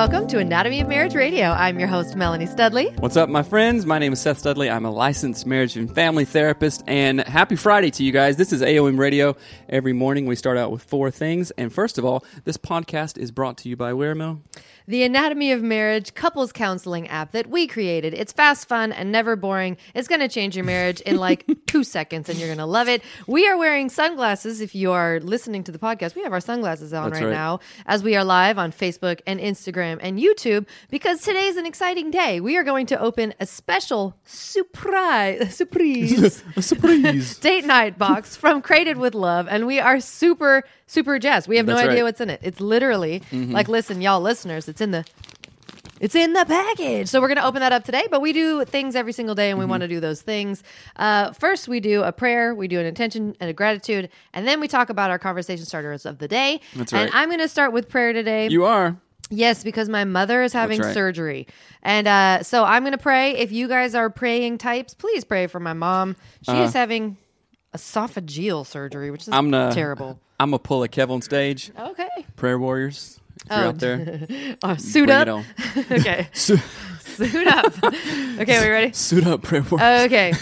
Welcome to Anatomy of Marriage Radio. I'm your host, Melanie Studley. What's up, my friends? My name is Seth Studley. I'm a licensed marriage and family therapist, and happy Friday to you guys. This is AOM Radio. Every morning we start out with four things. And first of all, this podcast is brought to you by where, Mel? The Anatomy of Marriage couples counseling app that we created. It's fast, fun, and never boring. It's going to change your marriage in like two seconds, and you're going to love it. We are wearing sunglasses. If you are listening to the podcast, we have our sunglasses on right, right. now as we are live on Facebook and Instagram and YouTube because today is an exciting day. We are going to open a special surprise, surprise A surprise. date night box from Created with Love, and we are super, super jazzed. We have no That's idea right. what's in it. It's literally like, listen, y'all listeners, it's in the. It's in the package. So we're going to open that up today, but we do things every single day and we Mm-hmm. want to do those things. Uh, first, we do a prayer, we do an intention and a gratitude, and then we talk about our conversation starters of the day. That's And right. I'm going to start with prayer today. you are. Yes, because my mother is having right. surgery. And uh, so I'm going to pray. If you guys are praying types, please pray for my mom. She is having esophageal surgery, which is I'm gonna terrible. I'm gonna pull a Kev on stage. Okay. Prayer warriors. If you're Oh, out there. Uh, suit up. okay. Suit, Suit up. okay, we ready? suit up, prayer warriors. Okay.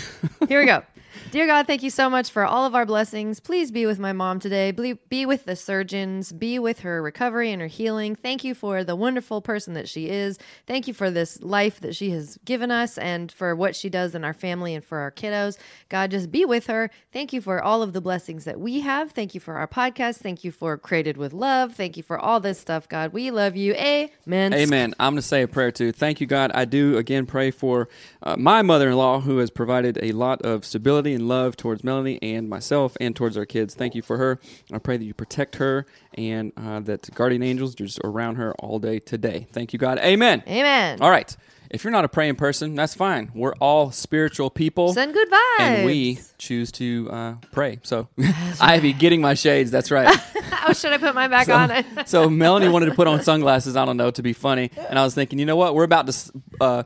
Here we go. Dear God, thank you so much for all of our blessings. Please be with my mom today. Be, with the surgeons. Be with her recovery and her healing. Thank you for the wonderful person that she is. Thank you for this life that she has given us and for what she does in our family and for our kiddos. God, just be with her. Thank you for all of the blessings that we have. Thank you for our podcast. Thank you for Created with Love. Thank you for all this stuff, God. We love you. Amen. Amen. I'm going to say a prayer too. Thank you, God. I do again pray for uh, my mother in law who has provided a lot of stability and love towards Melanie and myself and towards our kids. Thank you for her. I pray that you protect her and uh, that guardian angels are just around her all day today. Thank you, God. Amen. Amen. All right. If you're not a praying person, that's fine. We're all spiritual people. Send good vibes. and we choose to uh, pray. So, Ivy, getting my shades. That's right. oh, should I put mine back on? so Melanie wanted to put on sunglasses. I don't know to be funny, and I was thinking, you know what? We're about to uh,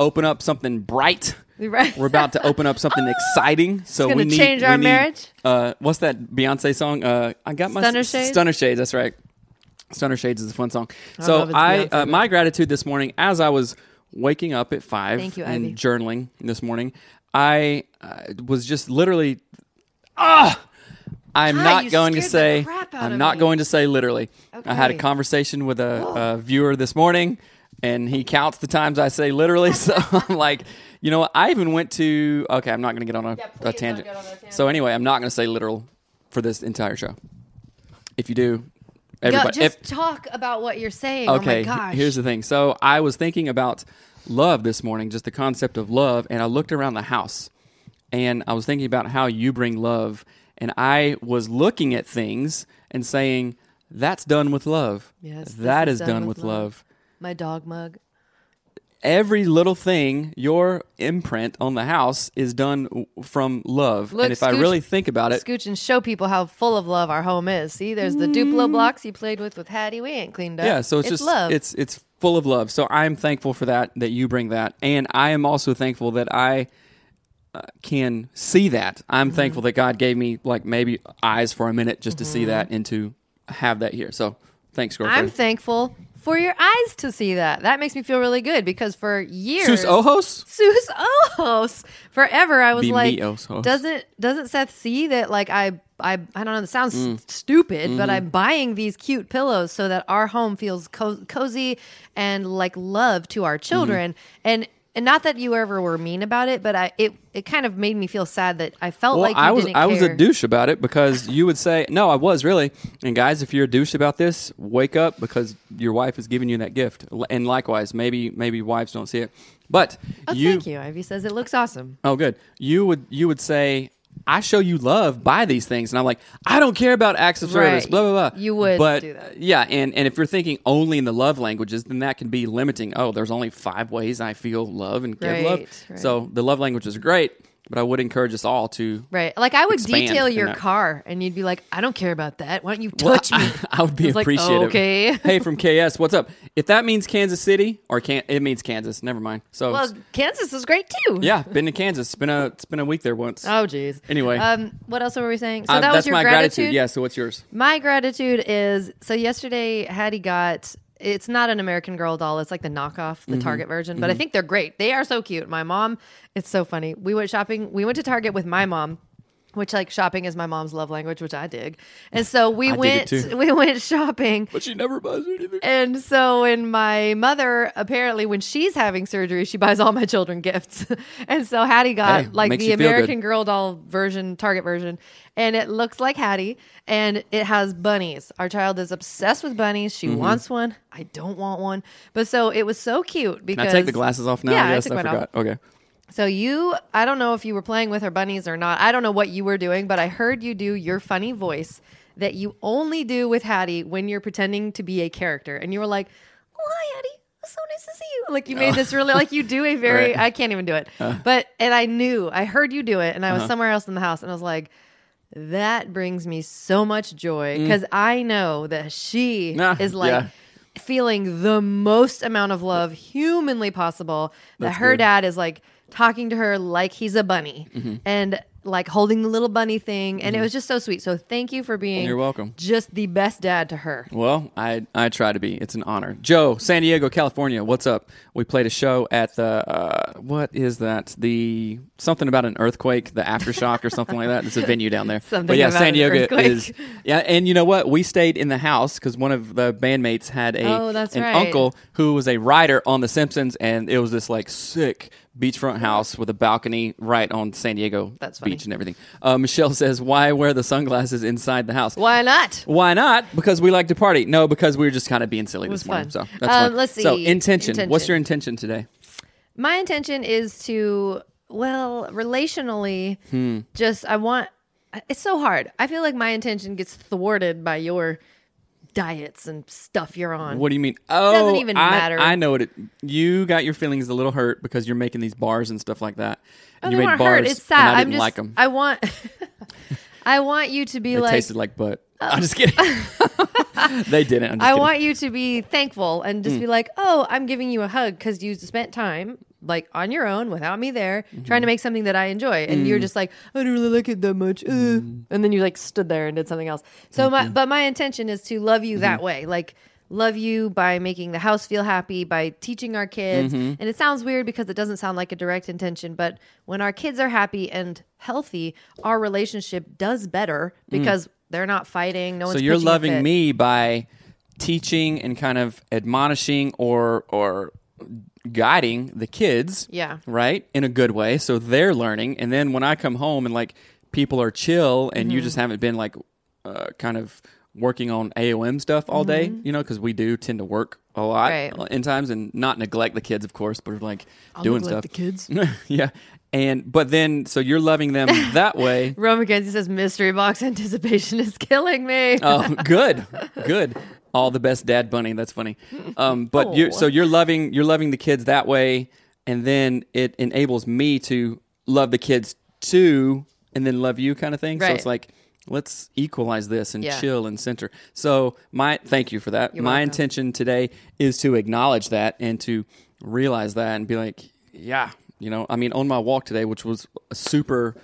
open up something bright. Right. We're about to open up something exciting. So gonna we need change our need, marriage? Uh, what's that Beyonce song? Uh, I got my Stunner Shades? Stunner Shades. That's right. Stunner Shades is a fun song. don't So I, uh, my gratitude this morning, as I was waking up at five you, and Ivy. journaling this morning, I uh, was just literally, ah. I'm Ah, not going to say. the crap out I'm not me. going to say literally. I had a conversation with a, a viewer this morning, and he counts the times I say literally. So I'm like, you know what? I even went to. Okay, I'm not going to get on a, Yeah, a tangent. on tangent. So anyway, I'm not going to say literal for this entire show. If you do, everybody. just if- talk about what you're saying. okay, oh my gosh. here's the thing. So I was thinking about love this morning, just the concept of love, and I looked around the house, and I was thinking about how you bring love, and I was looking at things and saying, "That's done with love. Yes, that is is done, with love." my dog mug. Every little thing, your imprint on the house is done from love. Look, and if I really think about it, Scooch and show people how full of love our home is. See, there's the Duplo blocks you played with with Hattie. We ain't cleaned up. Mm. yeah, so it's, just love. it's it's full of love. So I'm thankful for that that you bring that, and I am also thankful that I uh, can see that. I'm Mm-hmm. thankful that God gave me like maybe eyes for a minute just to see that and to have that here. So thanks, girlfriend. I'm thankful for your eyes to see that. That makes me feel really good because for years, Sus Ojos. Sus Ojos. Forever, I was Be like, doesn't doesn't Seth see that? Like, I I I don't know. It sounds Mm. stupid, Mm-hmm. but I'm buying these cute pillows so that our home feels co- cozy and like love to our children. Mm-hmm. And and not that you ever were mean about it, but I it it kind of made me feel sad that I felt Well, like you I was I was a douche about it because you would say no, I was really. And guys, if you're a douche about this, wake up because your wife is giving you that gift. And likewise, maybe maybe wives don't see it, but Oh, you. thank you. Ivy says it looks awesome. Oh, good. You would you would say. I show you love by these things, and I'm like, I don't care about acts of service, Right. blah blah blah. You would but do that. yeah, and and if you're thinking only in the love languages, then that can be limiting. Oh, there's only five ways I feel love and give love. Right, right. So the love languages are great, but I would encourage us all to Right. Like I would detail your that. car and you'd be like, I don't care about that. Why don't you Well, touch me? I, would be like, appreciative. okay. hey, from KS, what's up? If that means Kansas City or can it means Kansas, never mind. So Well, Kansas is great too. yeah, been to Kansas. It's been a it's been a week there once. Oh, geez. Anyway. Um, what else were we saying? So Uh, that was your my gratitude. Yeah. So what's yours? My gratitude is so yesterday Hattie got it's not an American Girl doll. It's like the knockoff, Mm-hmm. the Target version, but I think they're great. They are so cute. My mom, it's so funny. We went shopping. We went to Target with my mom, which like shopping is my mom's love language, which I dig. And so we I went we went shopping. But she never buys anything. And so when my mother apparently when she's having surgery, she buys all my children gifts. and so Hattie got Hey, like the. American Girl doll version, Target version, and it looks like Hattie and it has bunnies. Our child is obsessed with bunnies. She Mm-hmm. wants one. I don't want one. But so it was so cute because Can I take the glasses off now? Yeah, I yes, took I, mine off. forgot. Okay. So you, I don't know if you were playing with her bunnies or not. I don't know what you were doing, but I heard you do your funny voice that you only do with Hattie when you're pretending to be a character, and you were like, "Oh, hi, Hattie." It's so nice to see you. Like you made this really like you do a very Right. I can't even do it. but and I knew I heard you do it and I was Uh-huh. somewhere else in the house and I was like that brings me so much joy Mm. because I know that she Ah, is like yeah. feeling the most amount of love humanly possible. That That's her good. dad is like talking to her like he's a bunny Mm-hmm. and like holding the little bunny thing. And it was just so sweet. So thank you for being You're welcome. just the best dad to her. Well, I I try to be. It's an honor. Joe, San Diego, California. What's up? We played a show at the uh, what is that? The something about an earthquake, the aftershock or something like that. It's a venue down there. Something but yeah, San Diego is yeah. And you know what? We stayed in the house because one of the bandmates had a Oh, that's an right. uncle who was a writer on The Simpsons, and it was this like sick beachfront house with a balcony right on San Diego That's funny. beach and everything. Uh, Michelle says, "Why wear the sunglasses inside the house?" Why not? Why not? Because we like to party. No, because we were just kind of being silly It was this morning. fun. So that's Um, let's So see. intention. What's Intention. your intention today? My intention is to, well, relationally, Hmm. just I want. It's so hard. I feel like my intention gets thwarted by your diets and stuff you're on. What do you mean? Oh, doesn't even I, matter. I know what it. You got your feelings a little hurt because you're making these bars and stuff like that. Oh, you made bars, hurt. It's sad. I didn't just. like them. I want. I want you to be They like. tasted like butt. I'm just kidding. they didn't. I kidding. want you to be thankful and just be like, "Oh, I'm giving you a hug because you spent time like on your own without me there, Mm-hmm. trying to make something that I enjoy." And Mm. you're just like, "I don't really like it that much," uh," and then you like stood there and did something else. So my, but my intention is to love you Mm-hmm. that way, like love you by making the house feel happy, by teaching our kids. Mm-hmm. And it sounds weird because it doesn't sound like a direct intention, but when our kids are happy and healthy, our relationship does better because they're not fighting. No Mm. So you're loving me by teaching and kind of admonishing or or guiding the kids. Yeah. Right? In a good way. So they're learning. And then when I come home and like people are chill and you just haven't been like uh, kind of working on AOM stuff all day, you know, because we do tend to work a lot Right. in times and not neglect the kids, of course, but like doing stuff. the kids. yeah. and but then so you're loving them that way. Ro McKenzie says mystery box anticipation is killing me. Oh, good, good. All the best, Dad Bunny. That's funny. Um, but you so you're loving you're loving the kids that way, and then it enables me to love the kids too, and then love you, kind of thing. So Right. it's like let's equalize this and Yeah. chill and center. So my thank you for that. You're my welcome. intention today is to acknowledge that and to realize that and be like, yeah, you know, I mean, on my walk today, which was a super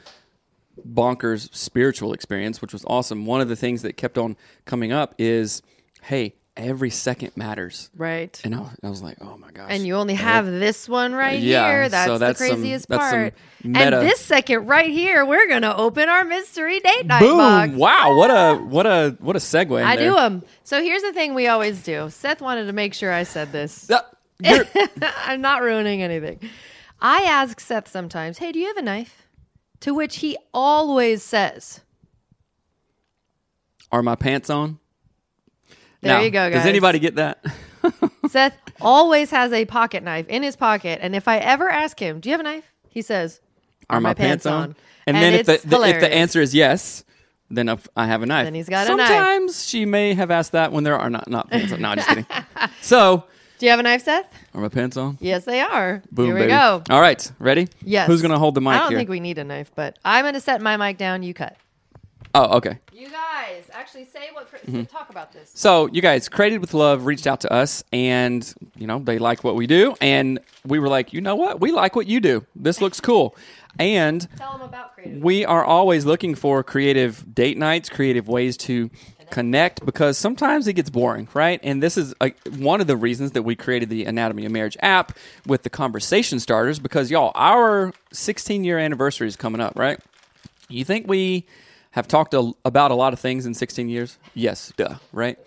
bonkers spiritual experience, which was awesome. One of the things that kept on coming up is, hey, every second matters. right. And I, I was like, oh my gosh. And you only have this one right Yeah, here. so That's, that's the craziest that's some part. And this second right here, we're gonna open our mystery date night Boom! box. Wow, what a what a what a segue. I there. do them. So here's the thing we always do. Seth wanted to make sure I said this. Uh, you're- I'm not ruining anything. I ask Seth sometimes, "Hey, do you have a knife?" To which he always says, are my pants on? There Now, you go, guys. Does anybody get that? Seth always has a pocket knife in his pocket, and if I ever ask him, "Do you have a knife?" he says, Are, my, pants, on? And, And then if the, the if the answer is yes, then if I have a knife. Then he's got a knife. Sometimes she may have asked that when there are not not pants on. No, just kidding. So, "Do you have a knife, Seth?" are my pants on? Yes, they are. Boom, Here we baby. go. All right, ready? Yes. Who's gonna hold the mic I don't here? think we need a knife, but I'm going to set my mic down. You cut. Oh, okay. You guys actually say what. Mm-hmm. Talk about this. So you guys, Created with Love, reached out to us, and you know they like what we do, and we were like, you know what, we like what you do. This looks cool, and Tell them about creative. we are always looking for creative date nights, creative ways to connect because sometimes it gets boring, right? And this is a, one of the reasons that we created the Anatomy of Marriage app with the conversation starters because y'all, our 16 year anniversary is coming up, right? You think we have talked a, about a lot of things in 16 years? Yes, duh, right?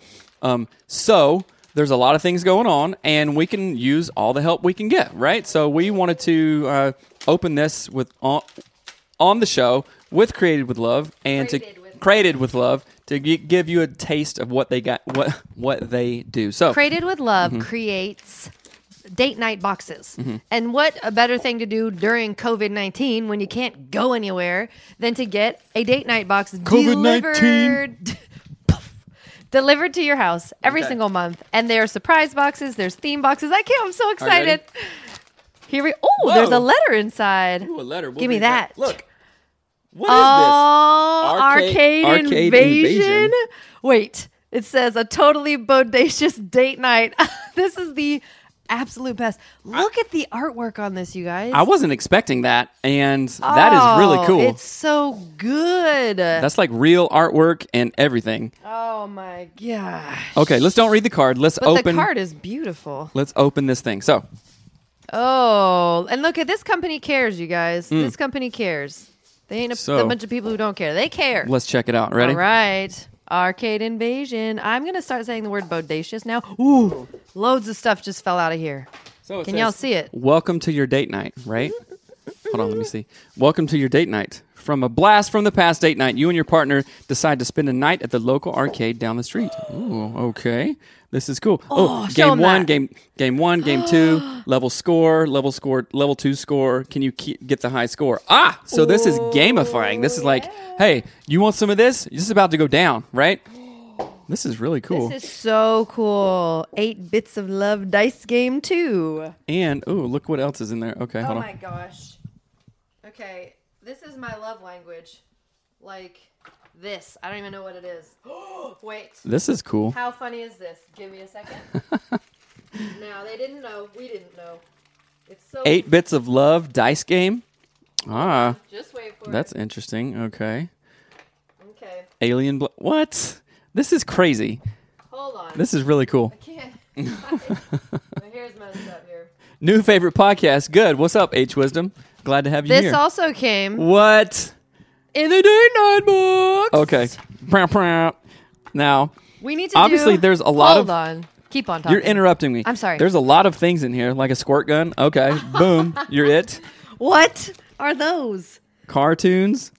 Um, so there's a lot of things going on, and we can use all the help we can get, right? So we wanted to uh, open this with on, on the show with Created with Love and Created to with Love. Created with Love to gi- give you a taste of what they got, what what they do. So Created with Love Mm-hmm. creates date night boxes. Mm-hmm. And what a better thing to do during COVID 19 when you can't go anywhere than to get a date night box COVID-19. delivered. Delivered to your house every Okay. single month, and there are surprise boxes. There's theme boxes. I can't. I'm so excited. Here we. Oh, there's a letter inside. Ooh, a letter. We'll Give me read that. Look, what is Oh, Arcade- arcade, Arcade invasion. Invasion. Wait, it says a totally bodacious date night. this is the absolute best. Look at the artwork on this, you guys. I wasn't expecting that, and that is oh, really Oh, cool. It's so good. That's like real artwork and everything. oh my gosh. Okay, let's don't read the card. Let's But open. the card is beautiful. Let's open this thing. So, Oh, and look at this company cares, you guys. Hmm. This company cares. They ain't a. So- a bunch of people who don't care. They care. let's check it out. Ready? All right. Arcade Invasion. I'm going to start saying the word bodacious now. Ooh, loads of stuff just fell out of here. So Can says, y'all see it? Welcome to your date night, right? Hold on, let me see. Welcome to your date night. From a blast from the past date night, you and your partner decide to spend a night at the local arcade down the street. Ooh, okay. This is cool. Oh, show game one, that. game game one, game two, level score, level score, level two score. Can you keep, get the high score? Ah, so this is gamifying. This is like, hey, you want some of this? This is about to go down, right? This is really cool. This is so cool. Eight bits of love dice game two. and oh, look what else is in there. Okay, Oh hold on. Oh my gosh. Okay, this is my love language. Like this. I don't even know what it is. Wait. This is cool. How funny is this? Give me a second. now they didn't know. We didn't know. It's so Eight bits of love dice game. Ah, Just wait for it. that's it. interesting. Okay. Okay. Alien. Bl- what? This is crazy. Hold on. This is really cool. I can't. My hair's messed up here. New favorite podcast. Good. What's up, H Wisdom? Glad to have you This here. also came what? in the date night box. Okay. Prow, prow. Now, We need to Obviously, do- there's a lot Hold of- on. Keep on talking. you're interrupting me. I'm sorry. There's a lot of things in here, like a squirt gun. Okay. Boom. You're it. What are those? Cartoons.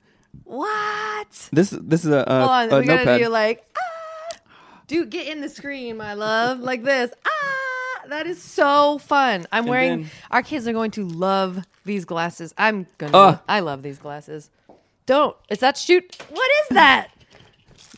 What? This this is a, a, Hold on. a we gotta notepad. do like ah. Dude, get in the screen, my love, like this. Ah. That is so fun. I'm wearing. then- our kids are going to love these glasses. I'm gonna. I love these glasses. Don't. Is that shoot? What is that?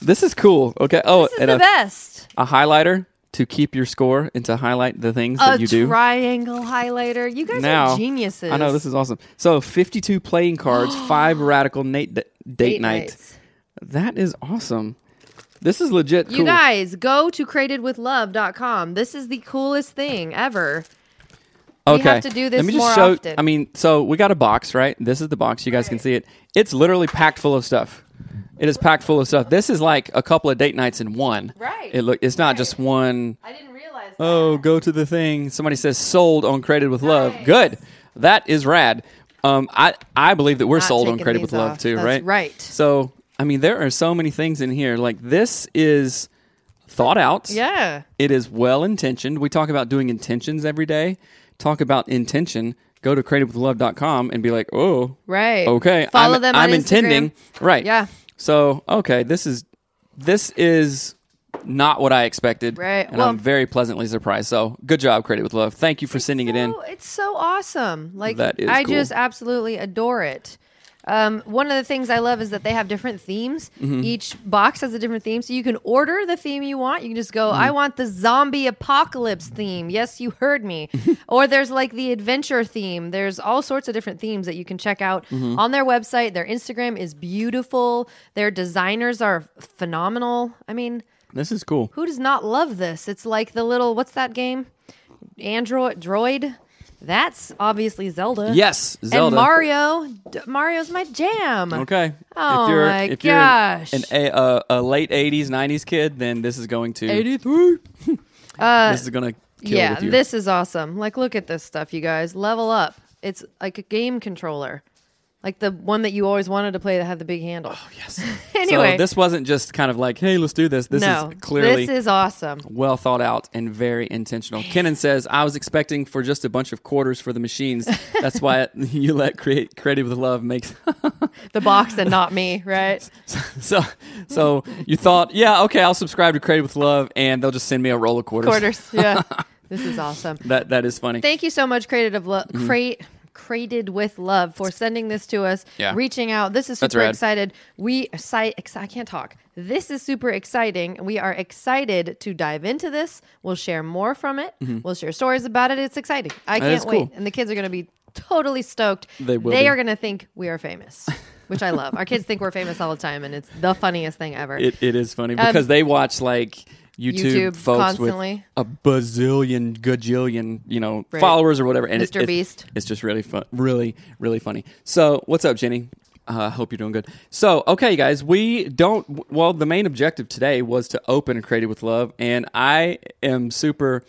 This is cool. Okay. Oh, This is and the a, best. a highlighter to keep your score and to highlight the things A that you do. triangle highlighter. You guys now, are geniuses. I know this is awesome. So, 52 playing cards, five radical Nate d- date, Date night. nights. That is awesome. This is legit You guys go to createdwithlove.com. This is the coolest thing ever. okay. have to do this Let me just more show. often. I mean, so we got a box, right? This is the box. You guys can see it. It's literally packed full of stuff. It is packed full of stuff. This is like a couple of date nights in one. Right. It look. It's not just one. I didn't realize. Oh, go to the thing. Somebody says sold on Created with Love. Nice. Good. That is rad. Um, I I believe that we're Not sold on Created with Love off. too, That's right? right. So I mean, there are so many things in here. Like this is thought out. Yeah. It is well intentioned. We talk about doing intentions every day. Talk about intention. Go to creativewithlove.com and be like, oh, Right. okay. Follow I'm, them I'm intending. Right. Yeah. So, okay, this is this is not what I expected. Right. And Well- I'm very pleasantly surprised. So, good job, Creative with Love. Thank you for sending it in. It's so awesome. Like That is I cool. just absolutely adore it. Um, one of the things I love is that they have different themes. Mm-hmm. Each box has a different theme, so you can order the theme you want. You can just Mm-hmm. go, "I want the zombie apocalypse theme." Yes, you heard me. or there's like the adventure theme. There's all sorts of different themes that you can check out Mm-hmm. on their website. Their Instagram is beautiful. Their designers are phenomenal. I mean, This is cool. who does not love this? It's like the little what's that game? Android droid. That's obviously Zelda. Yes, Zelda. And Mario. D- Mario's my jam. Okay. Oh if you're, my if you're gosh. an, a, uh, a late 80s, 90s kid, then this is going to 83. this is going to kill yeah, with you. this is awesome. Like, look at this stuff, you guys. Level up. It's like a game controller, like the one that you always wanted to play that had the big handle. Oh yes. anyway, So this wasn't just kind of like, hey, let's do this. This no, is clearly this is awesome. well thought out and very intentional. Kenan says, I was expecting for just a bunch of quarters for the machines. That's why you let create creative with love makes The box and not me, right? so so you thought, yeah, okay, I'll subscribe to Creative with Love and they'll just send me a roll of quarters. Quarters. Yeah, this is awesome. That that is funny. Thank you so much, Created of Love. Crate. Created with love for sending this to us, Yeah. reaching out. This is super excited. We I can't talk. This is super exciting. We are excited to dive into this. We'll share more from it. We'll share stories about it. It's exciting. I Mm-hmm. That can't wait. cool. And the kids are going to be totally stoked. They will They be. are going to think we are famous, which I love. Our kids think we're famous all the time, and it's the funniest thing ever. It it is funny because they watch like YouTube, YouTube folks constantly. with a bazillion, gajillion, you know, Right. followers or whatever. And Mr. it- Beast. It's just really fun, really, really funny. So, what's up, Jenny? I uh, hope you're doing good. So, okay, guys, we don't. Well, the main objective today was to open Creative with Love, and I am super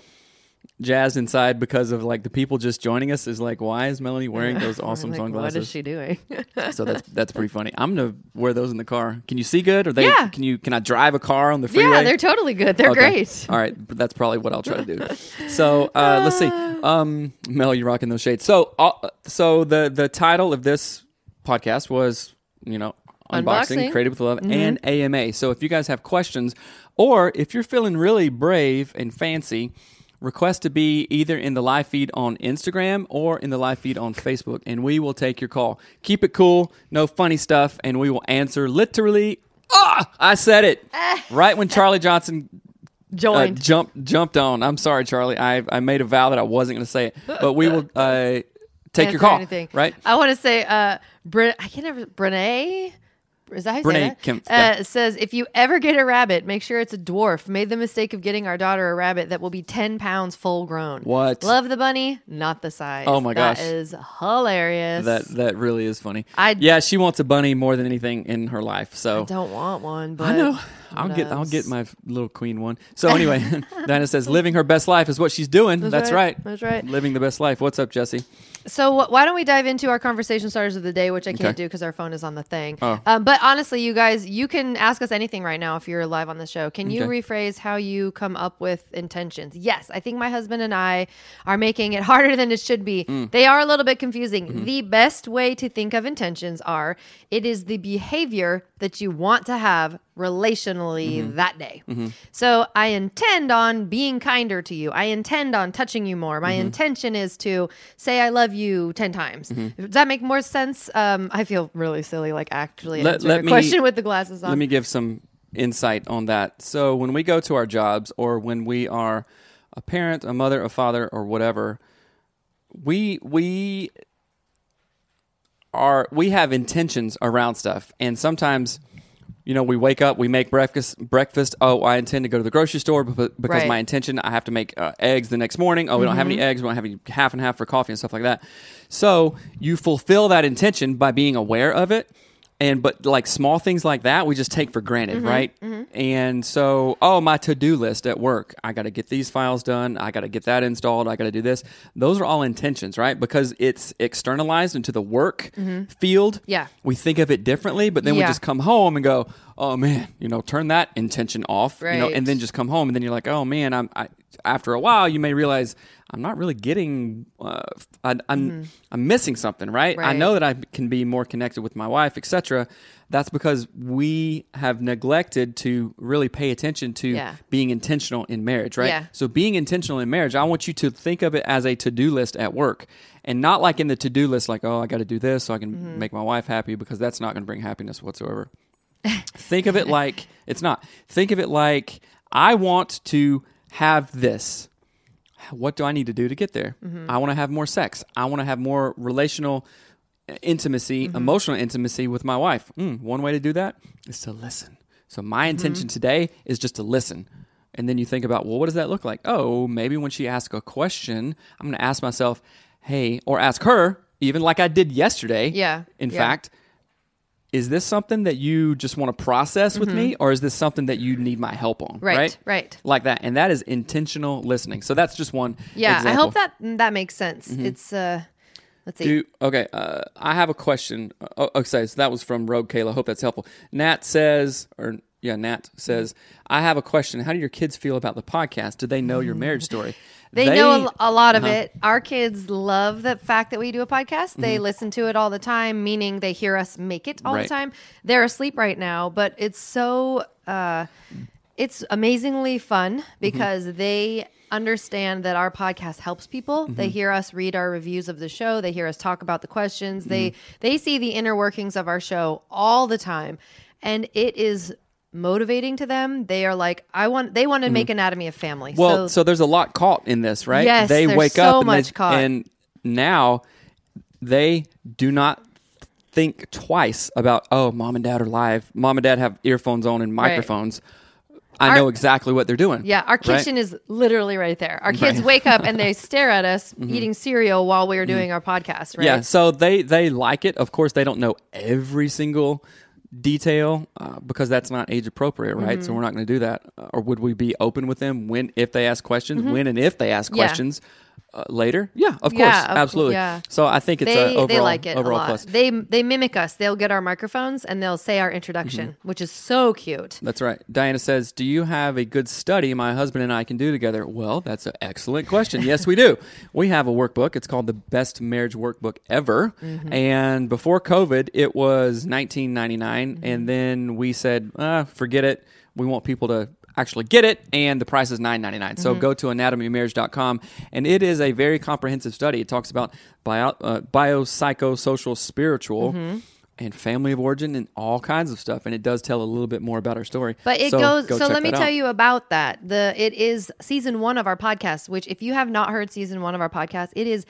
jazzed inside because of like the people just joining us. Is like, why is Melanie wearing those awesome Like, sunglasses? What is she doing? so that's that's pretty funny. I'm gonna wear those in the car. Can you see good? Or they? Yeah. Can you? Can I drive a car on the freeway? yeah, they're totally good. They're Okay. great. All right, that's probably what I'll try to do. So uh, let's see. Um, Mel, you're rocking those shades. So uh, so the the title of this podcast was you know unboxing, Unboxing. creative with love and AMA. So if you guys have questions or if you're feeling really brave and fancy. Request to be either in the live feed on Instagram or in the live feed on Facebook, and we will take your call. Keep it cool, no funny stuff, and we will answer literally. Ah, I said it right when Charlie Johnson uh, Joined. jumped jumped on. I'm sorry, Charlie. I I made a vow that I wasn't going to say it, but we will uh, take your call. anything. Right? I want to say, uh, Bre- I can never, Brene, is that how you say Brene that? Kempf, uh, yeah. says, if you ever get a rabbit, make sure it's a dwarf. Made the mistake of getting our daughter a rabbit that will be 10 pounds full grown. What? Love the bunny, not the size. Oh my gosh. That is hilarious. That that really is funny. I- yeah, she wants a bunny more than anything in her life. So I don't want one, but I know. I'll get I'll get my little queen one. So anyway, Dinah says living her best life is what she's doing. That's, right. right. That's right. Living the best life. What's up, Jesse? So wh- why don't we dive into our conversation starters of the day, which I can't Okay. do because our phone is on the thing. Oh. Um, but honestly, you guys, you can ask us anything right now if you're live on the show. Can you Okay. rephrase how you come up with intentions? Yes, I think my husband and I are making it harder than it should be. Mm. They are a little bit confusing. Mm-hmm. The best way to think of intentions are it is the behavior that you want to have relationally Mm-hmm. that day. So I intend on being kinder to you. I intend on touching you more. Mm-hmm. My intention is to say I love you 10 times. Does that make more sense? Um, I feel really silly, like actually Let- let me- question with the glasses on. Let me give some insight on that. So when we go to our jobs or when we are a parent, a mother, a father, or whatever, we we are we have intentions around stuff, and sometimes. You know, we wake up, we make breakfast. Breakfast. Oh, I intend to go to the grocery store because, because Right. Mm-hmm. my intention. I have to make uh, eggs the next morning. Oh, we don't have any eggs. We don't have any half and half for coffee and stuff like that. So you fulfill that intention by being aware of it, and but like small things like that, we just take for granted, Mm-hmm. right? And so, oh, my to do list at work. I got to get these files done. I got to get that installed. I got to do this. Those are all intentions, right? Because it's externalized into the work field. Mm-hmm. Yeah. we think of it differently, but then we just come home and go, oh man, you know, turn that intention off, you know, and then just come home and then you're like, oh man, I'm. I, after a while, you may realize I'm not really getting. Uh, I, I'm I'm missing something, right? I Mm-hmm. Know that I can be more connected with my wife, etc. That's because we have neglected to really pay attention to Yeah. being intentional in marriage, right? Yeah. So being intentional in marriage, I want you to think of it as a to-do list at work. And not like in the to-do list like, oh, I got to do this so I can Mm-hmm. make my wife happy because that's not going to bring happiness whatsoever. think of it like it's not. Think of it like I want to have this. What do I need to do to get there? Mm-hmm. I want to have more sex. I want to have more relational intimacy, Mm-hmm. emotional intimacy with my wife. Mm, one way to do that is to listen. So my Mm-hmm. intention today is just to listen. And then you think about, well, what does that look like? Oh, maybe when she asks a question, I'm going to ask myself, hey, or ask her, even like I did yesterday. Yeah, In yeah. fact, is this something that you just want to process with me, or is this something that you need my help on? Mm-hmm. Right, right. Like that, and that is intentional listening. So that's just one. yeah, I hope that that makes sense. It's uh let's see. Do okay. Uh, I have a question. Uh, okay, so that was from Rogue Kayla. Hope that's helpful. Nat says, or yeah, Nat says, I have a question. How do your kids feel about the podcast? Do they know your marriage story? They, know a, a lot Uh-huh. of it. Our kids love the fact that we do a podcast. They Mm-hmm. listen to it all the time, meaning they hear us make it all Right. the time. They're asleep right now, but it's so uh, it's amazingly fun Mm-hmm. because they understand that our podcast helps people. Mm-hmm. They hear us read our reviews of the show. They hear us talk about the questions. They Mm-hmm. they see the inner workings of our show all the time, and it is motivating to them. They are like, I want. They want to make Anatomy of Family. Mm-hmm. Well, so, so, there's a lot caught in this, right? Yes, they wake so up and, much they, caught. and now they do not think twice about oh, mom and dad are live. Mom and dad have earphones on and microphones. I Our- know exactly what they're doing. Yeah, our right? kitchen is literally right there. Our kids Right. Mm-hmm. wake up and they stare at us eating cereal while we are doing our podcast, right? Yeah, so they they like it. Of course, they don't know every single detail uh, because that's not age appropriate, right? Mm-hmm. So we're not going to do that. Uh, or would we be open with them when if they ask questions, when and if they ask Mm-hmm. Yeah. questions uh, later? Yeah, of Yeah, course, of- absolutely. yeah. So I think it's They, a overall, they like it a overall lot. plus. They they mimic us. They'll get our microphones and they'll say our introduction, Mm-hmm. which is so cute. That's right. Diana says, "Do you have a good study my husband and I can do together?" Well, that's an excellent question. yes, we do. We have a workbook. It's called the Best Marriage Workbook Ever. Mm-hmm. And before COVID, it was 19.99, Mm-hmm. and then we said, uh, "Forget it. We want people to." Actually, get it, and the price is nine ninety nine. So Mm-hmm. go to anatomymarriage.com, and it is a very comprehensive study. It talks about bio, uh, biopsychosocial, spiritual, Mm-hmm. and family of origin, and all kinds of stuff. And it does tell a little bit more about our story. But it So goes. go so let me tell out. you about that. The it is season one of our podcast. Which, if you have not heard season one of our podcast, it is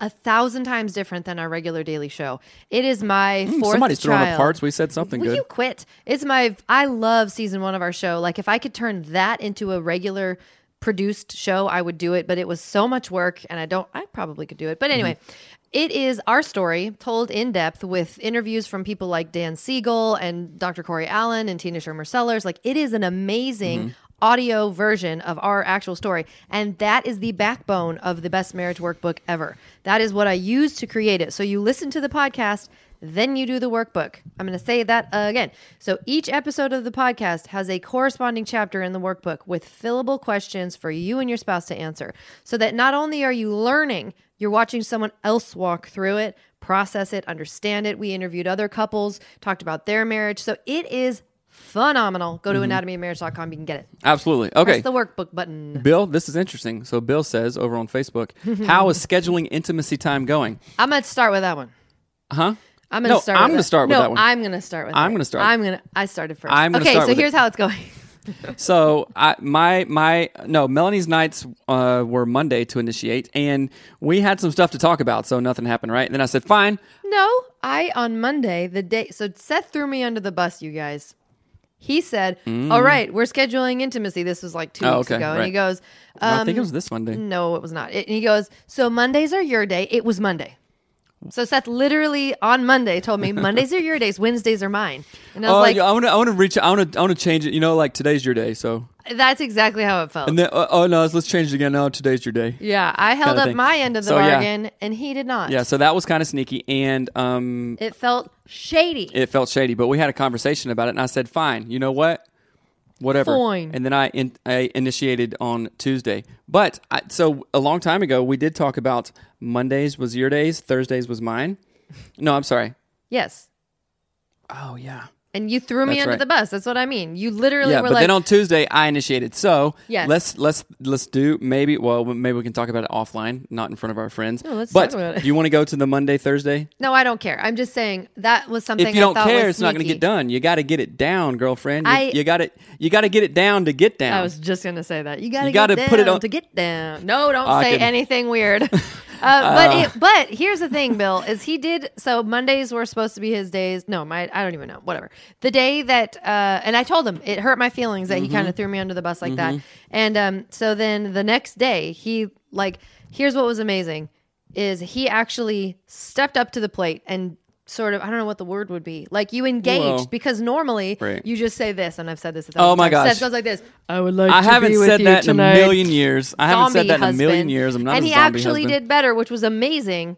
a thousand times different than our regular daily show. It is my fourth. Hmm, Somebody's throwing up child. hearts. We said something Will good. you quit? It's my. I love season one of our show. Like if I could turn that into a regular produced show, I would do it. But it was so much work, and I don't. I probably could do it. But anyway. Mm-hmm. It is our story told in depth with interviews from people like Dan Siegel and Dr. Corey Allen and Tina Schermer Sellers. Like, it is an amazing Mm-hmm. Audio version of our actual story. And that is the backbone of the best marriage workbook ever. That is what I use to create it. So you listen to the podcast, then you do the workbook. I'm going to say that again. So each episode of the podcast has a corresponding chapter in the workbook with fillable questions for you and your spouse to answer. So that not only are you learning, you're watching someone else walk through it, process it, understand it. We interviewed other couples, talked about their marriage. So it is phenomenal. Go to anatomyofmarriage.com. You can get it. Absolutely. Okay. Press the workbook button. Bill, this is interesting. So Bill says over on Facebook, how is scheduling intimacy time going? I'm going to start with that one. Huh? I'm going to No, start. I'm with gonna that. start with no, that one. I'm going to start with. I'm it. gonna start. I'm going to. I started 1st I'm okay, start so with it. here's how it's going. So I, my my no Melanie's nights uh, were Monday to initiate, and we had some stuff to talk about, so nothing happened, right? And then I said, fine. no, I on Monday the day. So Seth threw me under the bus, you guys. He said, "All right, we're scheduling intimacy." This was like two Mm. Oh, weeks okay, ago, and he goes, um, I think it was this Monday. No, it was not. It, and he goes, So Mondays are your day. It was Monday. So Seth literally on Monday told me Mondays are your days, Wednesdays are mine. And I was Oh, like, yeah, I want to I want to reach I want to I want to change it. You know, like today's your day, so that's exactly how it felt. and then uh, oh no, let's change it again. No, today's your day. yeah, I held up thing. my end of the So, yeah. bargain and he did not. Yeah, so that was kind of sneaky, and um, It felt shady. it felt shady. But we had a conversation about it, and I said, "Fine, you know what, whatever." Fine. And then I, in, I initiated on Tuesday. But I, so a long time ago, we did talk about Mondays was your days, Thursdays was mine. No, I'm sorry. yes. Oh yeah, And you threw me That's under right. the bus. That's what I mean. You literally yeah. were But like, then on Tuesday, I initiated. So Yes. let's let's let's do maybe. Well, maybe we can talk about it offline, not in front of our friends. No, let's but talk about it. do you want to go to the Monday Thursday? No, I don't care. I'm just saying that was something if you I don't thought care, was it's not going to sneaky. get done. You got to get it down, girlfriend. You, I- you got it. You got to get it down to get down. I was just gonna say that you gotta You gotta get put it down on- to get down. No, don't I say can- anything weird. uh, but it, but here's the thing, Bill, is he did so Mondays were supposed to be his days. No, my I don't even know. Whatever. The day that uh, and I told him it hurt my feelings that he Mm-hmm. kind of threw me under the bus like that. And um, so then the next day he like here's what was amazing is he actually stepped up to the plate and sort of I don't know what the word would be like you engaged Well, because normally right. you just say this and I've said this a Oh thousand my times. gosh. Seth goes like this I would like I to haven't be said you that tonight. in a million years. I haven't said Zombie that in a million years. I'm not and a he actually husband. Mm-hmm. did better, which was amazing.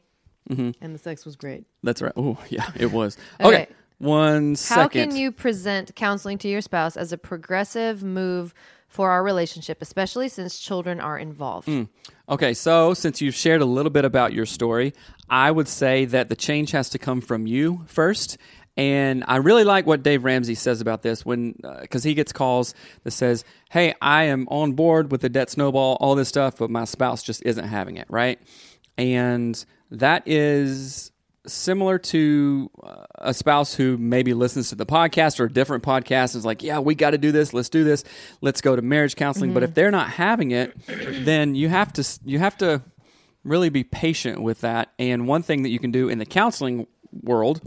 And the sex was great. That's right. Oh yeah, it was. Okay. Okay, one How can you present counseling to your spouse as a progressive move for our relationship, especially since children are involved? Hmm. Okay, so since you've shared a little bit about your story, I would say that the change has to come from you first. And I really like what Dave Ramsey says about this when, because he gets calls that says, "Hey, I am on board with the debt snowball, all this stuff, but my spouse just isn't having it." Right, and that is similar to uh, a spouse who maybe listens to the podcast or a different podcast is like, yeah, we got to do this. Let's do this. Let's go to marriage counseling. But if they're not having it, then you have to you have to really be patient with that. And one thing that you can do in the counseling world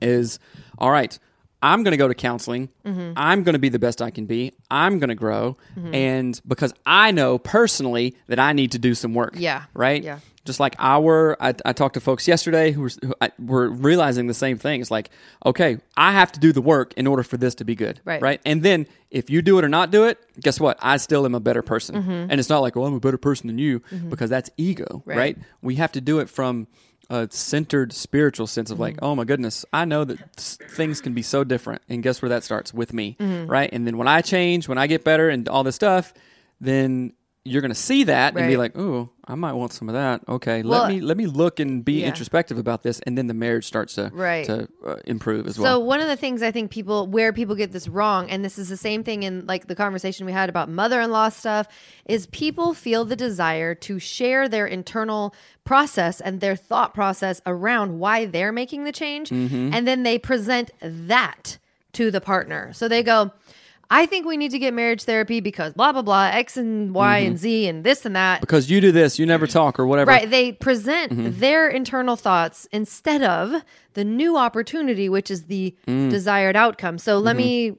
is, all right. I'm going to go to counseling. Mm-hmm. I'm going to be the best I can be. I'm going to grow. And because I know personally that I need to do some work. Yeah. Right? Yeah. Just like our I, I talked to folks yesterday who were, who I, were realizing the same thing it's like okay i have to do the work in order for this to be good Right. right and then if you do it or not do it guess what i still am a better person and it's not like well i'm a better person than you because that's ego Mm-hmm. Right. right. we have to do it from a centered spiritual sense of like Mm-hmm. oh my goodness i know that things can be so different and guess where that starts with me Mm-hmm. right and then when i change when i get better and all this stuff then you're going to see that and be like, "Oh, I might want some of that." Okay, Well, let me let me look and be yeah. introspective about this, and then the marriage starts to Right. to uh, improve as So well. So one of the things I think people where people get this wrong, and this is the same thing in like the conversation we had about mother-in-law stuff, is people feel the desire to share their internal process and their thought process around why they're making the change, Mm-hmm. and then they present that to the partner. So they go. I think we need to get marriage therapy because blah blah blah X and Y and Z and this and that. because you do this, you never talk or whatever. Right. They present Mm-hmm. their internal thoughts instead of the new opportunity, which is the Mm. desired outcome. So let Mm-hmm. me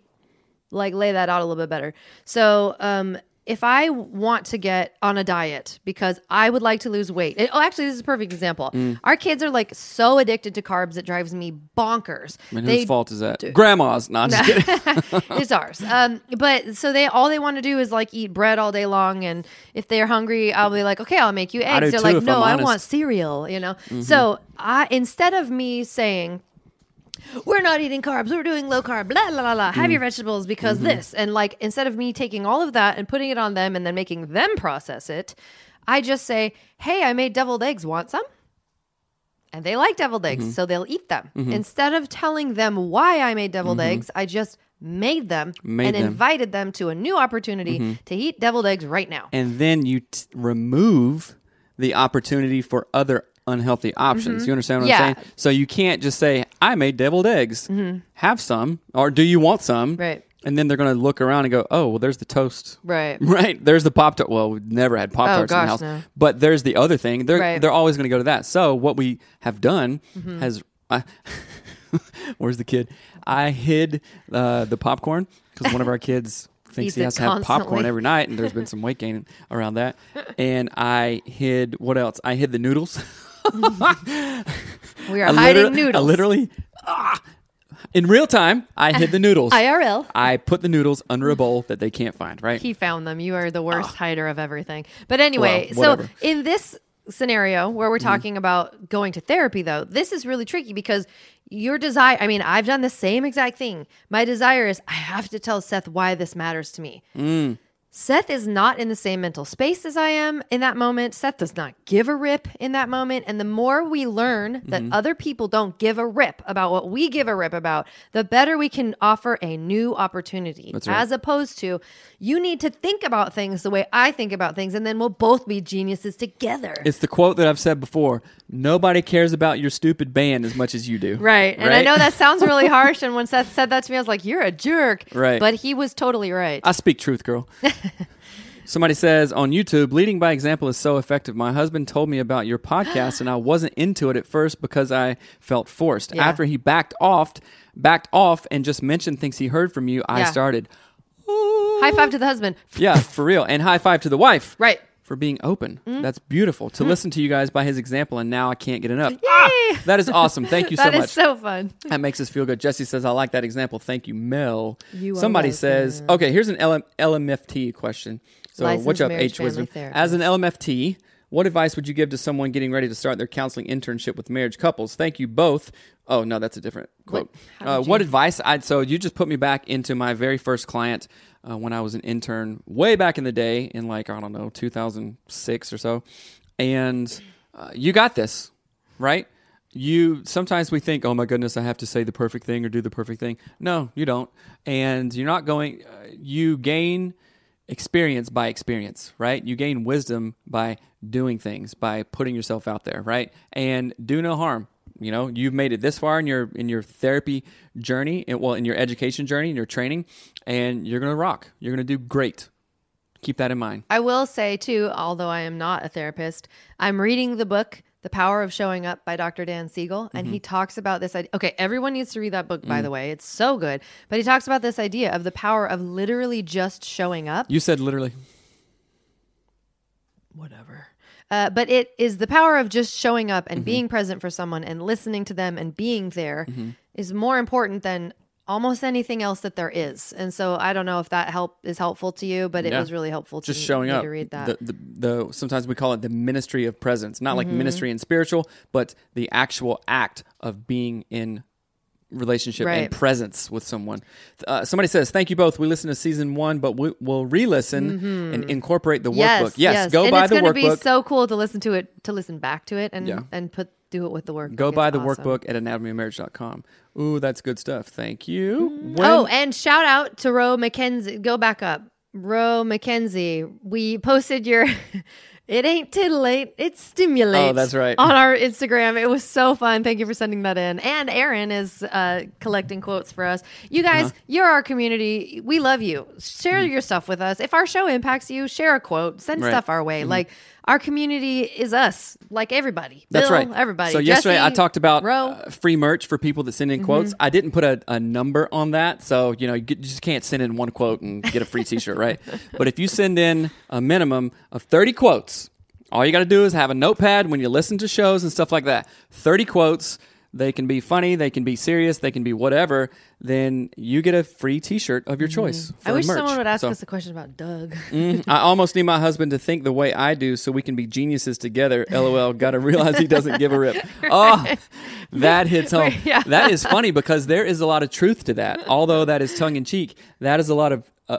like lay that out a little bit better. So um if I want to get on a diet because I would like to lose weight. oh, actually, this is a perfect example. Mm. Our kids are like so addicted to carbs it drives me bonkers. And They whose fault is that? Grandma's. No, I'm just kidding. it's ours. Um, but so they all they want to do is like eat bread all day long, and if they're hungry, I'll be like, okay, I'll make you eggs. They're too, like, no, I honest." want cereal. You know. So I instead of me saying. We're not eating carbs. We're doing low carb. Blah blah blah. blah. Have your vegetables because this. And like instead of me taking all of that and putting it on them and then making them process it, I just say, "Hey, I made deviled eggs. Want some?" and they like deviled eggs, Mm-hmm. so they'll eat them. Instead of telling them why I made deviled eggs, I just made them Mm-hmm. Made and them. Mm-hmm. invited them to a new opportunity to eat deviled eggs right now. and then you t- remove the opportunity for other unhealthy options. You understand what Yeah. I'm saying? So you can't just say, "I made deviled eggs. Have some," or "Do you want some?" Mm-hmm. Right. And then they're going to look around and go, "Oh, well, there's the toast." Right. Right. There's the pop tart. Well, we've never had pop tarts in the Oh, house, no. but there's the other thing. They're Right. they're always going to go to that. So what we have done Mm-hmm. has. I, where's the kid? I hid uh, the popcorn because one of our kids thinks Eats he has to have popcorn every night, and there's been some weight gain around that. And I hid what else? I hid the noodles. We are I hiding noodles. I literally, ah, in real time, I hid the noodles. IRL. I put the noodles under a bowl that they can't find. Right. He found them. You are the worst hider of everything. But anyway, Ah. Well, so. Mm-hmm. in this scenario where we're talking about going to therapy, though, this is really tricky because your desire, I mean, I've done the same exact thing. My desire is I have to tell Seth why this matters to me. Mm. Seth is not in the same mental space as I am in that moment. Seth does not give a rip in that moment. And the more we learn that Mm-hmm. other people don't give a rip about what we give a rip about, the better we can offer a new opportunity. Right. As opposed to, you need to think about things the way I think about things, and then we'll both be geniuses together. It's the quote that I've said before. Nobody cares about your stupid band as much as you do. Right. And I know that sounds really harsh. And when Seth said that to me, I was like, you're a jerk. Right. But he was totally right. I speak truth, girl. Somebody says on YouTube, leading by example is so effective. My husband told me about your podcast and I wasn't into it at first because I felt forced. Yeah. After he backed off, backed off and just mentioned things he heard from you, I Yeah. started. High five to the husband. Yeah, for real. And high five to the wife. Right. Mm-hmm. For being open. That's beautiful. To listen to you guys by his example and now I can't get enough. Ah, that is awesome. Thank you so much. That is so fun. That makes us feel good. Jesse says, I like that example. Thank you, Mel. You Somebody welcome. says, okay, here's an LM- LMFT question. So, Licensed what's up, H Wisdom? therapist. As an LMFT, what advice would you give to someone getting ready to start their counseling internship with marriage couples? Thank you both. Oh, no, that's a different quote. how uh, what advice? I'd, so, you just put me back into my very first client uh, when I was an intern way back in the day, in like, I don't know, 2006 or so. And uh, you got this, right? you sometimes we think oh my goodness i have to say the perfect thing or do the perfect thing. No you don't. And you're not going uh, you gain experience by experience right? You gain wisdom by doing things by putting yourself out there right? And do no harm you know you've made it this far in your in your therapy journey and well in your education journey in your training and you're gonna rock you're gonna do great keep that in mind I will say too, although I am not a therapist, I'm reading the book The Power of Showing Up by Dr. Dan Siegel and Mm-hmm. he talks about this idea. Okay, everyone needs to read that book Mm. by the way. It's so good. But he talks about this idea of the power of literally just showing up. you said literally Whatever. Uh, but it is the power of just showing up and Mm-hmm. being present for someone and listening to them and being there is more important than almost anything else that there is. And so I don't know if that help is helpful to you, but it Yeah. was really helpful to just showing up to read that. The, the, the sometimes we call it the ministry of presence not like Mm-hmm. ministry and spiritual but the actual act of being in relationship Right. and presence with someone uh, somebody says thank you both we listened to season one but we, we'll re-listen and incorporate the Mm-hmm. yes, workbook yes, go and buy it's the gonna be workbook so cool to listen to it, to listen back to it, and Yeah. and put do it with the workbook. go It's buy the awesome. workbook at anatomyofmarriage.com ooh that's good stuff thank you When- Oh, and shout out to Ro McKenzie. Go back up. Ro McKenzie. We posted your It ain't titillate, it stimulates. Oh, that's right. On our Instagram. It was so fun. Thank you for sending that in. And Aaron is uh, collecting quotes for us. You guys, Uh-huh. you're our community. We love you. Share your stuff with us. If our show impacts you, share a quote, send Mm. Right. Mm-hmm. stuff our way. Like, our community is us, like everybody. That's Bill, right. Everybody. So yesterday I talked about Mm-hmm. uh, free merch for people that send in quotes. I didn't put a, a number on that, so you know you just can't send in one quote and get a free T-shirt, right? But if you send in a minimum of thirty quotes, all you got to do is have a notepad when you listen to shows and stuff like that. Thirty quotes. They can be funny, they can be serious, they can be whatever. Then you get a free T-shirt of your choice. Mm-hmm. I wish merch. someone would ask So- us a question about Doug. Mm, I almost need my husband to think the way I do so we can be geniuses together. LOL. Got to realize he doesn't give a rip. Oh, that hits home. Yeah. That is funny because there is a lot of truth to that. Although that is tongue in cheek, that is a lot of. Uh,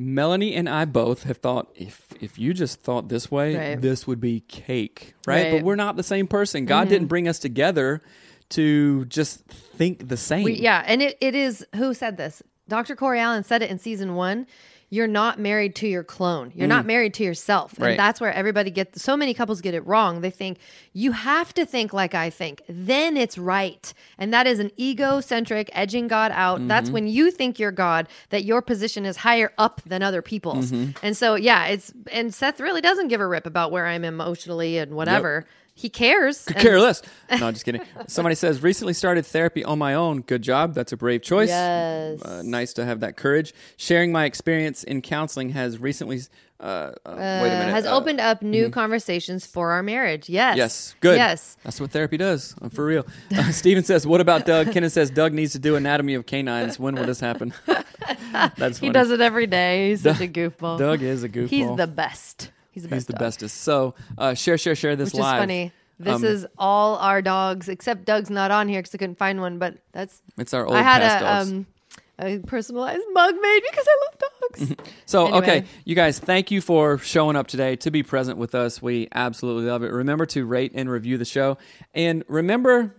Melanie and I both have thought if if you just thought this way, Right. this would be cake, right? Right. Mm-hmm. But we're not the same person. God didn't bring us together to just think the same. We, yeah, and it, it is who said this? Dr. Corey Allen said it in season one. You're not married to your clone. You're not mm. married to yourself. And Right. that's where everybody gets so many couples get it wrong. They think you have to think like I think, then it's right. And that is an egocentric edging God out. Mm-hmm. That's when you think you're God, that your position is higher up than other people's. Mm-hmm. And so yeah, it's and Seth really doesn't give a rip about where I'm emotionally and whatever. He cares. Could And- care less. No, just kidding. Somebody says recently started therapy on my own. Good job. That's a brave choice. Yes. Uh, nice to have that courage. Sharing my experience in counseling has recently. Uh, uh, wait a minute. has uh, opened up new conversations for our marriage. Yes. Yes, good. Yes. that's what therapy does. I'm for real. Uh, Steven says, "What about Doug?" Kenneth says, "Doug needs to do anatomy of canines. When will this happen?" that's funny. He does it every day. He's such a goofball. Doug is a goofball. He's the best. He's the best. He's the dog. bestest. So uh, share, share, share this Which is live. funny. This Um, is all our dogs, except Doug's not on here because I couldn't find one. But that's It's our old I had past a dogs. um a personalized mug made because I love dogs. So, Anyway. okay, you guys, thank you for showing up today to be present with us. We absolutely love it. Remember to rate and review the show. And remember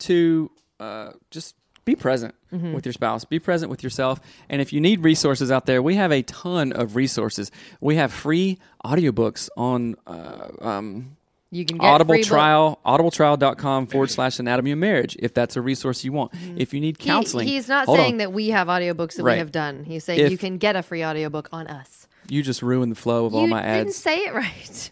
to uh, just be present Mm-hmm. with your spouse, be present with yourself. And if you need resources out there, we have a ton of resources. We have free audiobooks on. Uh, um, You can get Audible free book- trial, audibletrial.com forward slash anatomy of marriage, if that's a resource you want. If you need Mm-hmm. He- counseling, he's not saying on. that we have audiobooks that Right. we have done. He's saying If- you can get a free audiobook on us. you just ruined the flow of you all my ads didn't say it right.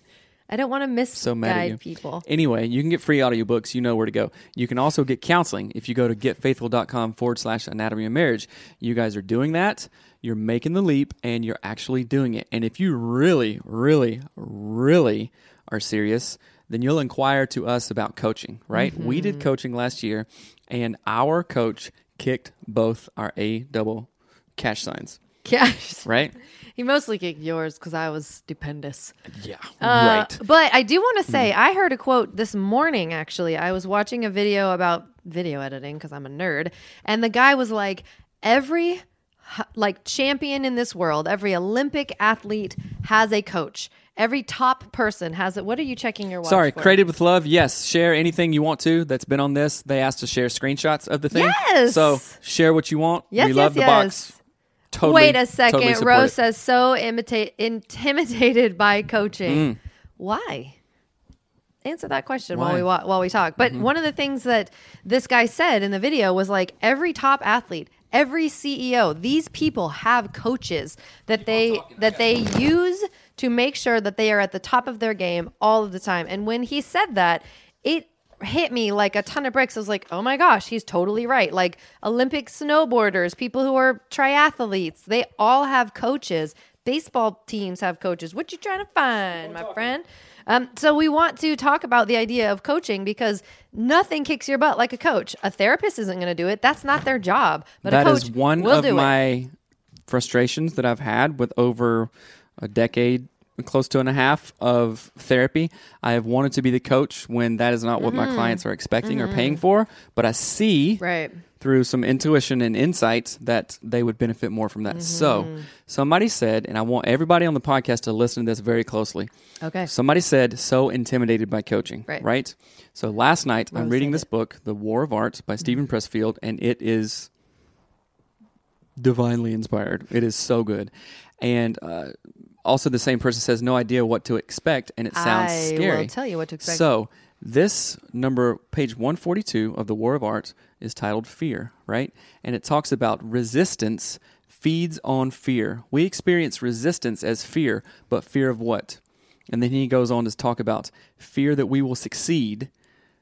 I don't want to miss so mad people. Anyway, you can get free audiobooks. You know where to go. You can also get counseling if you go to getfaithful.com forward slash anatomy of marriage. You guys are doing that. You're making the leap and you're actually doing it. And if you really, really, really are serious, then you'll inquire to us about coaching, right? We did mm-hmm. coaching last year and our coach kicked both our A double cash signs, Yes. right? He mostly kicked yours because I was stupendous. Yeah. Uh, right. But I do want Hmm. to say, I heard a quote this morning, actually. I was watching a video about video editing because I'm a nerd. And the guy was like, every like champion in this world, every Olympic athlete has a coach. Every top person has it. What are you checking your watch Sorry, for? created with love. Yes, share anything you want to that's been on this. They asked to share screenshots of the thing. Yes! So share what you want. Yes, we love yes, the box. Totally. Wait a second. totally Rose says so imitate intimidated by Mm. coaching. Why? Answer that question while we wa- while we talk. But Mm-hmm. one of the things that this guy said in the video was like every top athlete, every CEO, these people have coaches that they that they use to make sure that they are at the top of their game all of the time. And when he said that, it hit me like a ton of bricks. I was like, oh my gosh, he's totally right. Like Olympic snowboarders, people who are triathletes, they all have coaches. Baseball teams have coaches. What you trying to find, my friend? Um, so we want to talk about the idea of coaching because nothing kicks your butt like a coach. A therapist isn't going to do it. That's not their job. But That a is coach one will of do it. my frustrations that I've had with over a decade, close to and a half of therapy. I have wanted to be the coach when that is not what Mm-hmm. my clients are expecting or paying for. But I see Right. through some intuition and insights that they would benefit more from that. Mm-hmm. So somebody said, and I want everybody on the podcast to listen to this very closely. Okay. Somebody said, so intimidated by coaching. Right. Right. So last night, I'm reading this it. Mm-hmm. book, The War of Art by Steven Pressfield, and it is divinely inspired. It is so good. And uh, also the same person says no idea what to expect, and it sounds I scary. will tell you what to expect. So this number, page one forty two of the War of Art, is titled "Fear," right? And it talks about resistance feeds on fear. We experience resistance as fear, but fear of what? And then he goes on to talk about fear that we will succeed,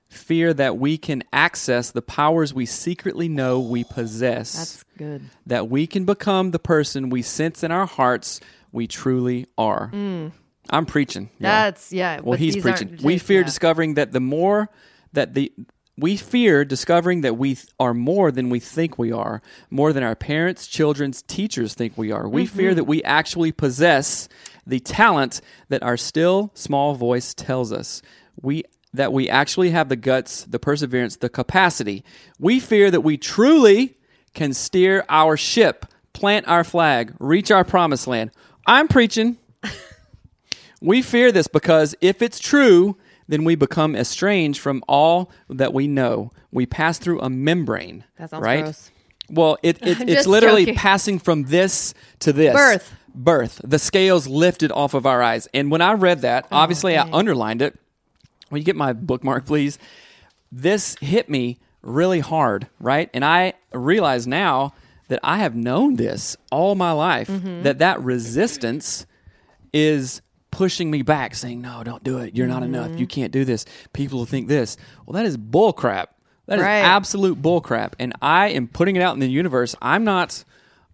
fear that we can access the powers we secretly know we possess That's good. that we can become the person we sense in our hearts we truly are. I'm preaching. y'all. Mm. That's yeah. well, he's preaching. We fear yeah. discovering that the more that the we fear discovering that we are more than we think we are, more than our parents, children's, teachers think we are. We Mm-hmm. fear that we actually possess the talent that our still small voice tells us. We that we actually have the guts, the perseverance, the capacity. We fear that we truly can steer our ship, plant our flag, reach our promised land. I'm preaching. We fear this because if it's true, then we become estranged from all that we know. We pass through a membrane. That sounds right? gross. Well, it, it, it's literally joking. passing from this to this. Birth. Birth. The scales lifted off of our eyes. And when I read that, Oh, obviously I underlined it. Will you get my bookmark, please? This hit me really hard, right? And I realize now that I have known this all my life Mm-hmm. that that resistance is pushing me back, saying, "No, don't do it. You're not enough. Mm-hmm. You can't do this. People will think this." Well, that is bull crap. That is Right. absolute bull crap. And I am putting it out in the universe. I'm not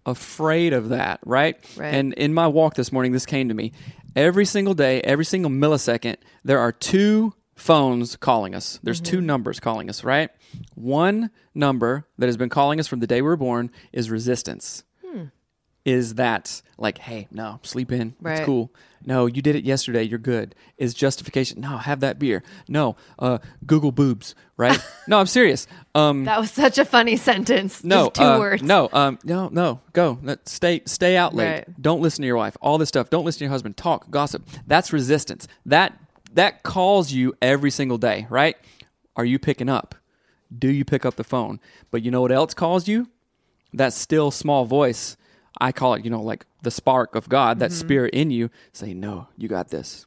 afraid of that, right? Right. And in my walk this morning, this came to me. Every single day, every single millisecond, there are two phones calling us. There's two Mm-hmm. numbers calling us, right? One number that has been calling us from the day we were born is resistance. Hmm. Is that like, hey, no, sleep in. Right. It's cool. No, you did it yesterday. You're good. Is justification. No, have that beer. No, uh, Google boobs, right? no, I'm serious. Um, That was such a funny sentence. no, Just two uh, words. No, um, no, no. Go. No, Stay, stay out late. Right. Don't listen to your wife. All this stuff. Don't listen to your husband. Talk, gossip. That's resistance. That that calls you every single day, right? Are you picking up? Do you pick up the phone? But you know what else calls you? That still small voice. I call it, you know, like the spark of God, that spirit in you, say, "No, you got this.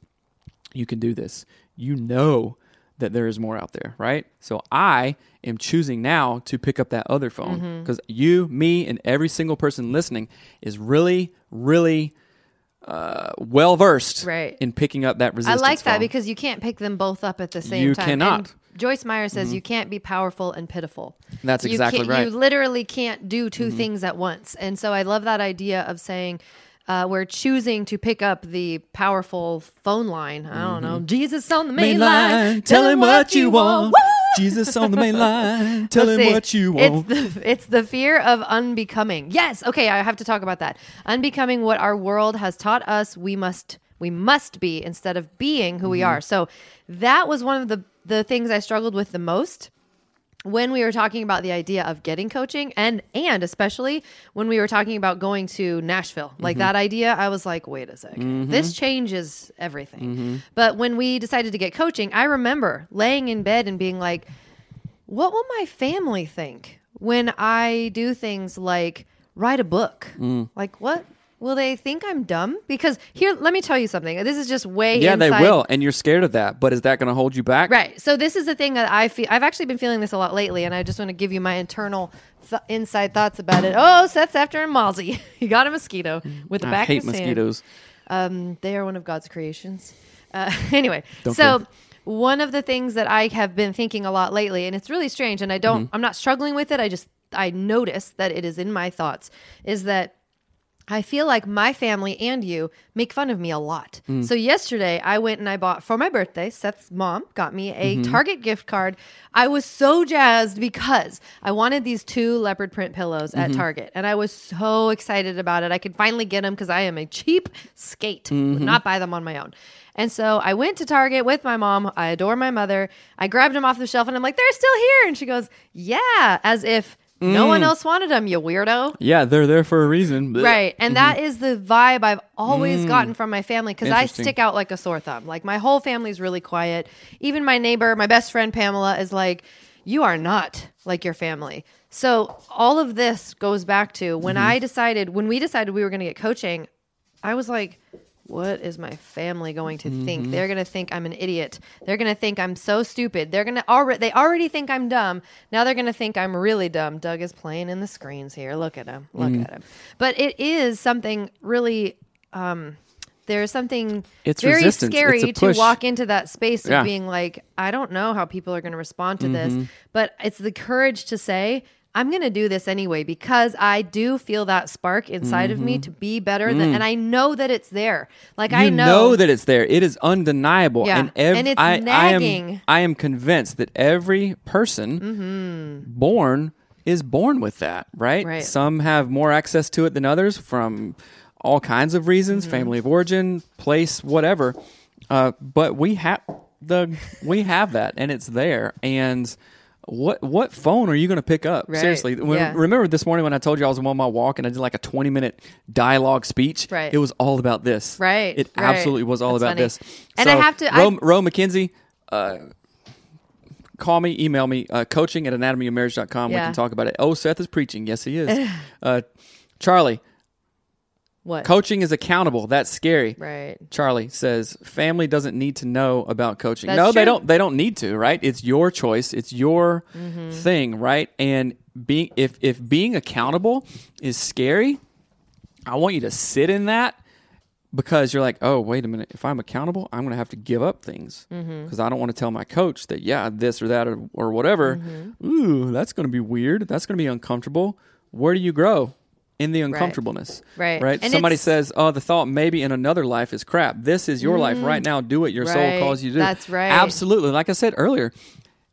You can do this. You know that there is more out there, right? So I am choosing now to pick up that other phone Mm-hmm. because you, me, and every single person listening is really, really uh, well versed Right. in picking up that resistance. I like that phone. because you can't pick them both up at the same You time. You cannot. And Joyce Meyer says you can't be powerful and pitiful. That's You exactly right. Mm-hmm. You literally can't do 2 things at once. And so I love that idea of saying uh, we're choosing to pick up the powerful phone line. I don't know. Jesus on the main, line. tell him what you want. Woo! Jesus on the main line, tell Let's him see. what you want. It's the, it's the fear of unbecoming. Yes. Okay. I have to talk about that. Unbecoming what our world has taught us we must we must be instead of being who we Mm-hmm. are. So that was one of the the things I struggled with the most when we were talking about the idea of getting coaching and and especially when we were talking about going to Nashville. Like Mm-hmm. that idea, I was like, wait a 2nd This changes everything. Mm-hmm. But when we decided to get coaching, I remember laying in bed and being like, what will my family think when I do things like write a book? Mm. Like what? Will they think I'm dumb? Because here, let me tell you something. This is just way yeah, they inside- will, and you're scared of that. But is that going to hold you back? Right. So this is the thing that I feel. I've actually been feeling this a lot lately, and I just want to give you my internal th- inside thoughts about it. Oh, Seth's after a mozzie. he got a mosquito with the I back hate of his hand. mosquitoes. Um, they are one of God's creations. Uh, anyway, Don't so care. one of the things that I have been thinking a lot lately, and it's really strange, and I don't, Mm-hmm. I'm not struggling with it. I just, I notice that it is in my thoughts, is that I feel like my family and you make fun of me a lot. Mm. So yesterday I went and I bought for my birthday, Seth's mom got me a Mm-hmm. Target gift card. I was so jazzed because I wanted these two leopard print pillows at Mm-hmm. Target and I was so excited about it. I could finally get them because I am a cheap skate. Mm-hmm. Would not buy them on my own. And so I went to Target with my mom. I adore my mother. I grabbed them off the shelf and I'm like, they're still here. And she goes, yeah, as if no Mm. one else wanted them, you weirdo. Yeah, they're there for a reason. Right. And that mm-hmm. is the vibe I've always mm. gotten from my family because I stick out like a sore thumb. Like my whole family's really quiet. Even my neighbor, my best friend Pamela, is like, You are not like your family. So all of this goes back to when mm-hmm. I decided, when we decided we were going to get coaching, I was like, what is my family going to Mm-hmm. think? They're going to think I'm an idiot. They're going to think I'm so stupid. They're going to already they already think I'm dumb. Now they're going to think I'm really dumb. Doug is playing in the screens here. Look at him. Look Mm. at him. But it is something really um there's something It's very resistance. Scary a to walk into that space of Yeah. being like, I don't know how people are going to respond to Mm-hmm. this, but it's the courage to say, I'm going to do this anyway because I do feel that spark inside of me to be better than, and I know that it's there. Like Mm-hmm. Mm. you I know, know that it's there. It is undeniable. Yeah. And, ev- And it's I, I nagging. Mm-hmm. am I am convinced that every person born is born with that, right? Right. Some have more access to it than others from all kinds of reasons, Mm-hmm. family of origin, place, whatever. Uh, but we have the we have that and it's there. And what what phone are you going to pick up? Right. Seriously, when, Yeah. remember this morning when I told you I was on my walk and I did like a twenty minute dialogue speech? Right. It was all about this. Right, It right. absolutely was all That's about funny. this. And I have to- I- Ro, Ro McKenzie, uh, call me, email me, uh, coaching at anatomyofmarriage.com. We can talk about it. Oh, Seth is preaching. Yes, he is. uh, Charlie, what? coaching is accountable. That's scary. right. Charlie says family doesn't need to know about coaching. That's no, they don't. They don't need to. Right? It's your choice. It's your Mm-hmm. thing. Right? And being if if being accountable is scary, I want you to sit in that because you're like, oh, wait a minute. If I'm accountable, I'm going to have to give up things because Mm-hmm. I don't want to tell my coach that yeah, this or that or, or whatever. Mm-hmm. Ooh, that's going to be weird. That's going to be uncomfortable. Where do you grow? In the uncomfortableness, Right. Right. And Somebody it's- says, "Oh, the thought maybe in another life is crap. This is your life right now. Do what your Mm. Right. soul calls you to do." That's right. Absolutely. Like I said earlier,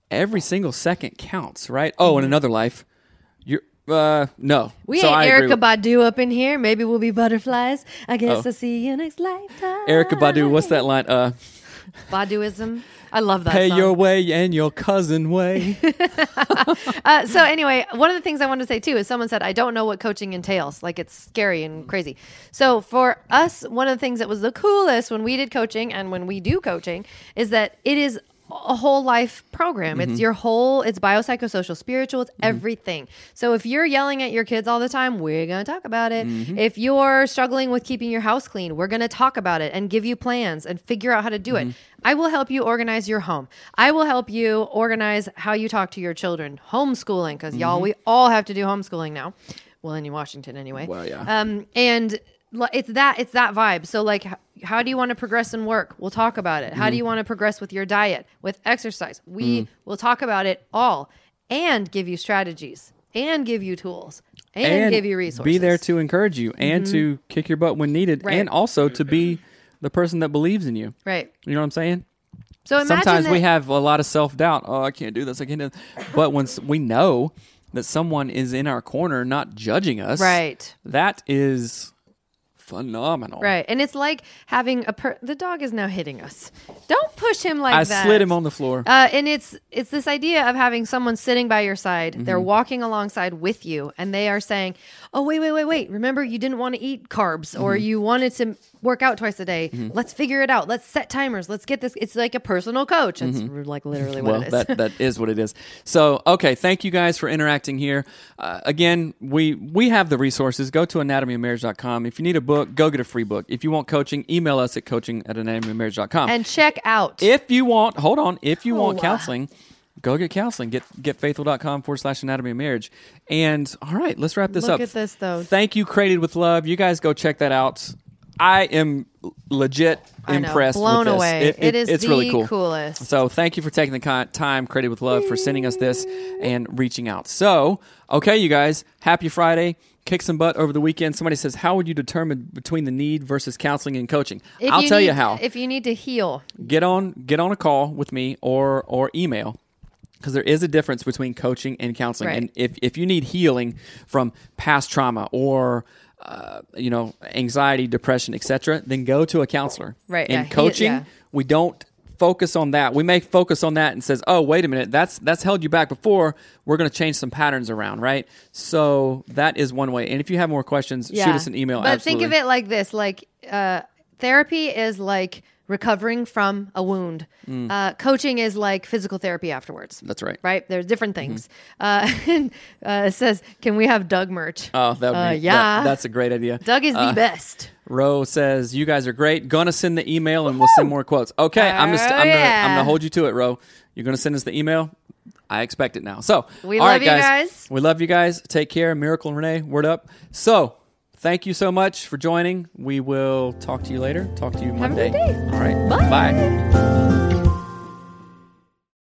every single second counts. Right. Oh, in another life, you're uh no. Mm-hmm. We So ain't Erykah with- Badu up in here. Maybe we'll be butterflies. I guess Oh. I'll see you next lifetime. Erykah Badu. What's that line? Uh, Baduizm. I love that pay song. your way and your cousin way. Uh, so anyway, one of the things I wanted to say too is someone said I don't know what coaching entails. Like it's scary and crazy. So for us, one of the things that was the coolest when we did coaching and when we do coaching is that it is a whole life program. Mm-hmm. It's your whole. It's biopsychosocial, spiritual. It's everything. So if you're yelling at your kids all the time, we're gonna talk about it. Mm-hmm. If you're struggling with keeping your house clean, we're gonna talk about it and give you plans and figure out how to do Mm-hmm. it. I will help you organize your home. I will help you organize how you talk to your children. Homeschooling, because y'all, we all have to do homeschooling now. Well, in Washington anyway. Mm-hmm. Well, yeah. Um, and it's that it's that vibe. So like, how do you want to progress in work? We'll talk about it. Mm-hmm. How do you want to progress with your diet, with exercise? We Mm. will talk about it all, and give you strategies, and give you tools, and, give you resources. Mm-hmm. Be there to encourage you and to kick your butt when needed, Right. and also to be the person that believes in you. right. You know what I'm saying? So imagine Sometimes we have a lot of self doubt. Oh, I can't do this. I can't do. This. But once we know that someone is in our corner, not judging us, right. That is phenomenal. Right. And it's like having a per- the dog is now hitting us. Don't push him like I that. slid him on the floor. Uh, and it's it's this idea of having someone sitting by your side. They're Mm-hmm. walking alongside with you, and they are saying, "Oh, wait, wait, wait, wait! Remember, you didn't want to eat carbs, Mm-hmm. or you wanted to work out twice a day. Let's figure it out. Let's set timers. Let's get this. It's like a personal coach. It's like literally what Mm-hmm. well, it is. that that is what it is. So, okay, thank you guys for interacting here. Uh, again, we we have the resources. Go to anatomyofmarriage.com. If you need a book, go get a free book. If you want coaching, email us at coaching at anatomyofmarriage.com. and check out. if you want, hold on, if you want counseling uh. Go get counseling. Get getfaithful.com forward slash anatomy of marriage. And all right, let's wrap this Look up. at this, though. Thank you, Created with Love. You guys go check that out. I am legit I know, impressed. blown with this. away. It, It is it's the really cool. coolest. So thank you for taking the time, Created with Love, for sending us this and reaching out. So, okay, you guys, happy Friday. Kick some butt over the weekend. Somebody says, How would you determine between the need versus counseling and coaching? If I'll tell need, you how If you need to heal, get on get on a call with me or or email because there is a difference between coaching and counseling. Right. and if, if you need healing from past trauma or uh, you know anxiety depression etc then go to a counselor. Right, in yeah, coaching yeah. we don't focus on that. We may focus on that and says oh wait a minute that's that's held you back before. We're going to change some patterns around right? So that is one way. And if you have more questions shoot us an email But absolutely. think of it like this: like uh, therapy is like recovering from a wound. Uh, coaching is like physical therapy afterwards. Mm. that's right Right? There's different things. Uh, and, uh, it says, "Can we have Doug merch?" oh that would Uh, be, yeah. that- that's a great idea Doug is the best. Ro says you guys are great. Gonna send the email and we'll send more quotes. Okay, I'm just Oh, I'm gonna I'm gonna hold you to it, Ro. You're gonna send us the email. I expect it now. So We all love right, you guys. We love you guys. Take care. Miracle Renee, word up. So thank you so much for joining. We will talk to you later. Talk to you a Monday. good day. All right. Bye. Bye.